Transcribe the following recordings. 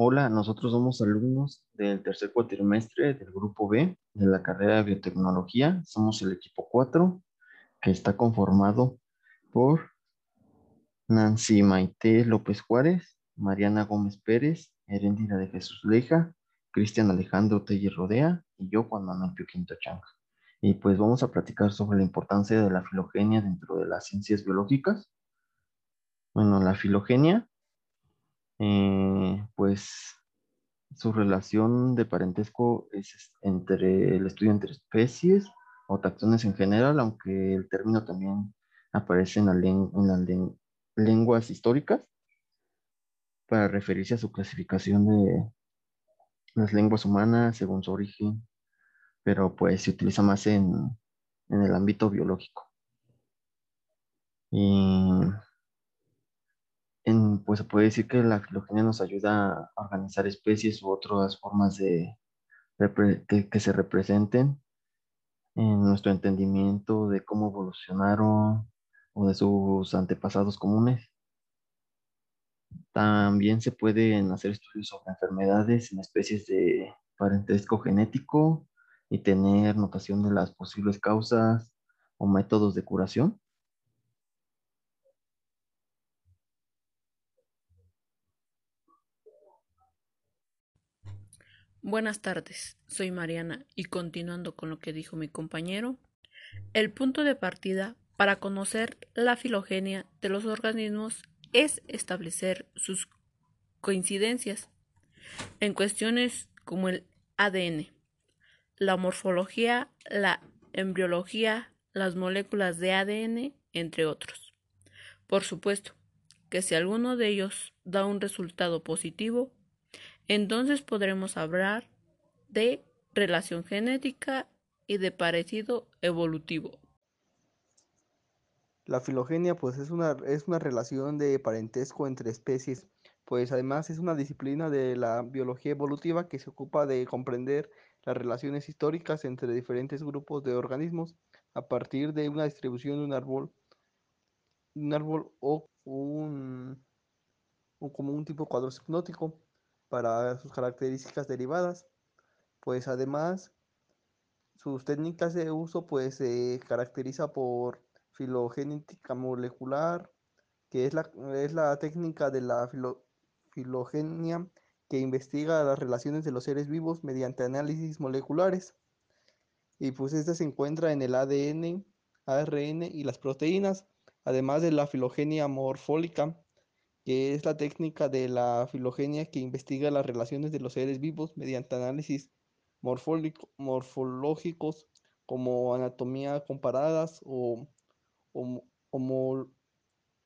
Hola, nosotros somos alumnos del tercer cuatrimestre del grupo B de la carrera de biotecnología. Somos el equipo 4 que está conformado por Nancy Maite López Juárez, Mariana Gómez Pérez, Herendira de Jesús Leja, Cristian Alejandro Teller Rodea y yo Juan Manuel Pio Quinto Chang. Y pues vamos a platicar sobre la importancia de la filogenia dentro de las ciencias biológicas. Bueno, la filogenia eh, pues su relación de parentesco es entre el estudio entre especies o taxones en general, aunque el término también aparece en, en las lenguas históricas para referirse a su clasificación de las lenguas humanas según su origen, pero pues se utiliza más en, en el ámbito biológico. Y pues se puede decir que la filogenia nos ayuda a organizar especies u otras formas de que, se representen en nuestro entendimiento de cómo evolucionaron o de sus antepasados comunes. También se pueden hacer estudios sobre enfermedades en especies de parentesco genético y tener notación de las posibles causas o métodos de curación. Buenas tardes, soy Mariana y continuando con lo que dijo mi compañero, el punto de partida para conocer la filogenia de los organismos es establecer sus coincidencias en cuestiones como el ADN, la morfología, la embriología, las moléculas de ADN, entre otros. Por supuesto que si alguno de ellos da un resultado positivo, entonces podremos hablar de relación genética y de parecido evolutivo. La filogenia pues es una, es una relación de parentesco entre especies, pues además es una disciplina de la biología evolutiva que se ocupa de comprender las relaciones históricas entre diferentes grupos de organismos a partir de una distribución de un árbol, un árbol o un, como un tipo cuadro hipnótico para sus características derivadas, pues además sus técnicas de uso pues se caracteriza por filogenética molecular, que es la, es la técnica de la filogenia que investiga las relaciones de los seres vivos mediante análisis moleculares. Y pues esta se encuentra en el ADN, ARN y las proteínas, además de la filogenia morfólica, que es la técnica de la filogenia que investiga las relaciones de los seres vivos mediante análisis morfológicos como anatomía comparadas o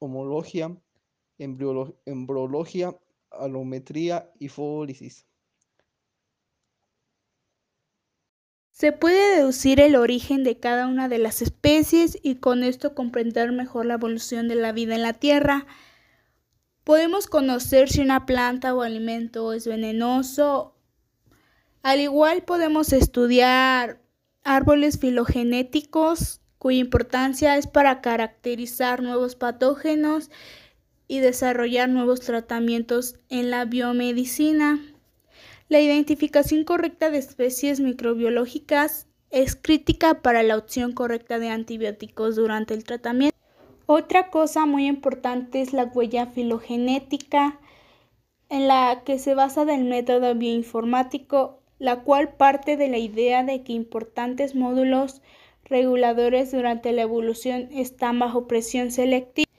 homología, embriología, alometría y fólisis. Se puede deducir el origen de cada una de las especies y con esto comprender mejor la evolución de la vida en la Tierra. Podemos conocer si una planta o alimento es venenoso. Al igual podemos estudiar árboles filogenéticos cuya importancia es para caracterizar nuevos patógenos y desarrollar nuevos tratamientos en la biomedicina. La identificación correcta de especies microbiológicas es crítica para la opción correcta de antibióticos durante el tratamiento. Otra cosa muy importante es la huella filogenética, en la que se basa del método bioinformático, la cual parte de la idea de que importantes módulos reguladores durante la evolución están bajo presión selectiva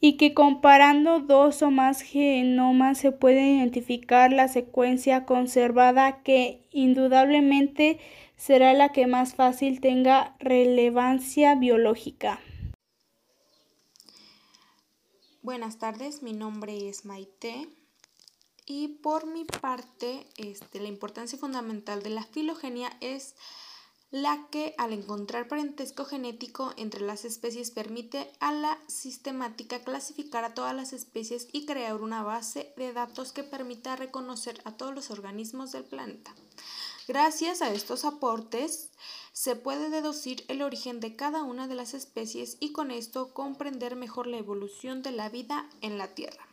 y que comparando dos o más genomas se puede identificar la secuencia conservada que indudablemente será la que más fácil tenga relevancia biológica. Buenas tardes, mi nombre es Maite y por mi parte este, la importancia fundamental de la filogenia es la que al encontrar parentesco genético entre las especies permite a la sistemática clasificar a todas las especies y crear una base de datos que permita reconocer a todos los organismos del planeta. Gracias a estos aportes se puede deducir el origen de cada una de las especies y con esto comprender mejor la evolución de la vida en la Tierra.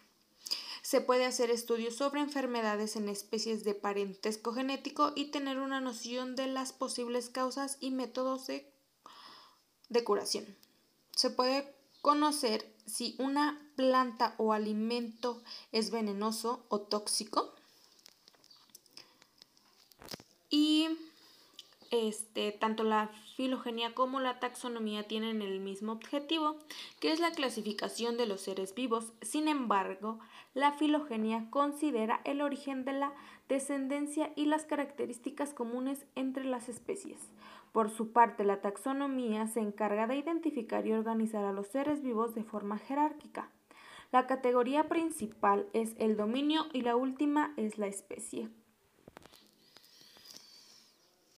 Se puede hacer estudios sobre enfermedades en especies de parentesco genético y tener una noción de las posibles causas y métodos de, de curación. Se puede conocer si una planta o alimento es venenoso o tóxico. Y este, tanto la filogenia como la taxonomía tienen el mismo objetivo, que es la clasificación de los seres vivos. Sin embargo, la filogenia considera el origen de la descendencia y las características comunes entre las especies. Por su parte, la taxonomía se encarga de identificar y organizar a los seres vivos de forma jerárquica. La categoría principal es el dominio y la última es la especie.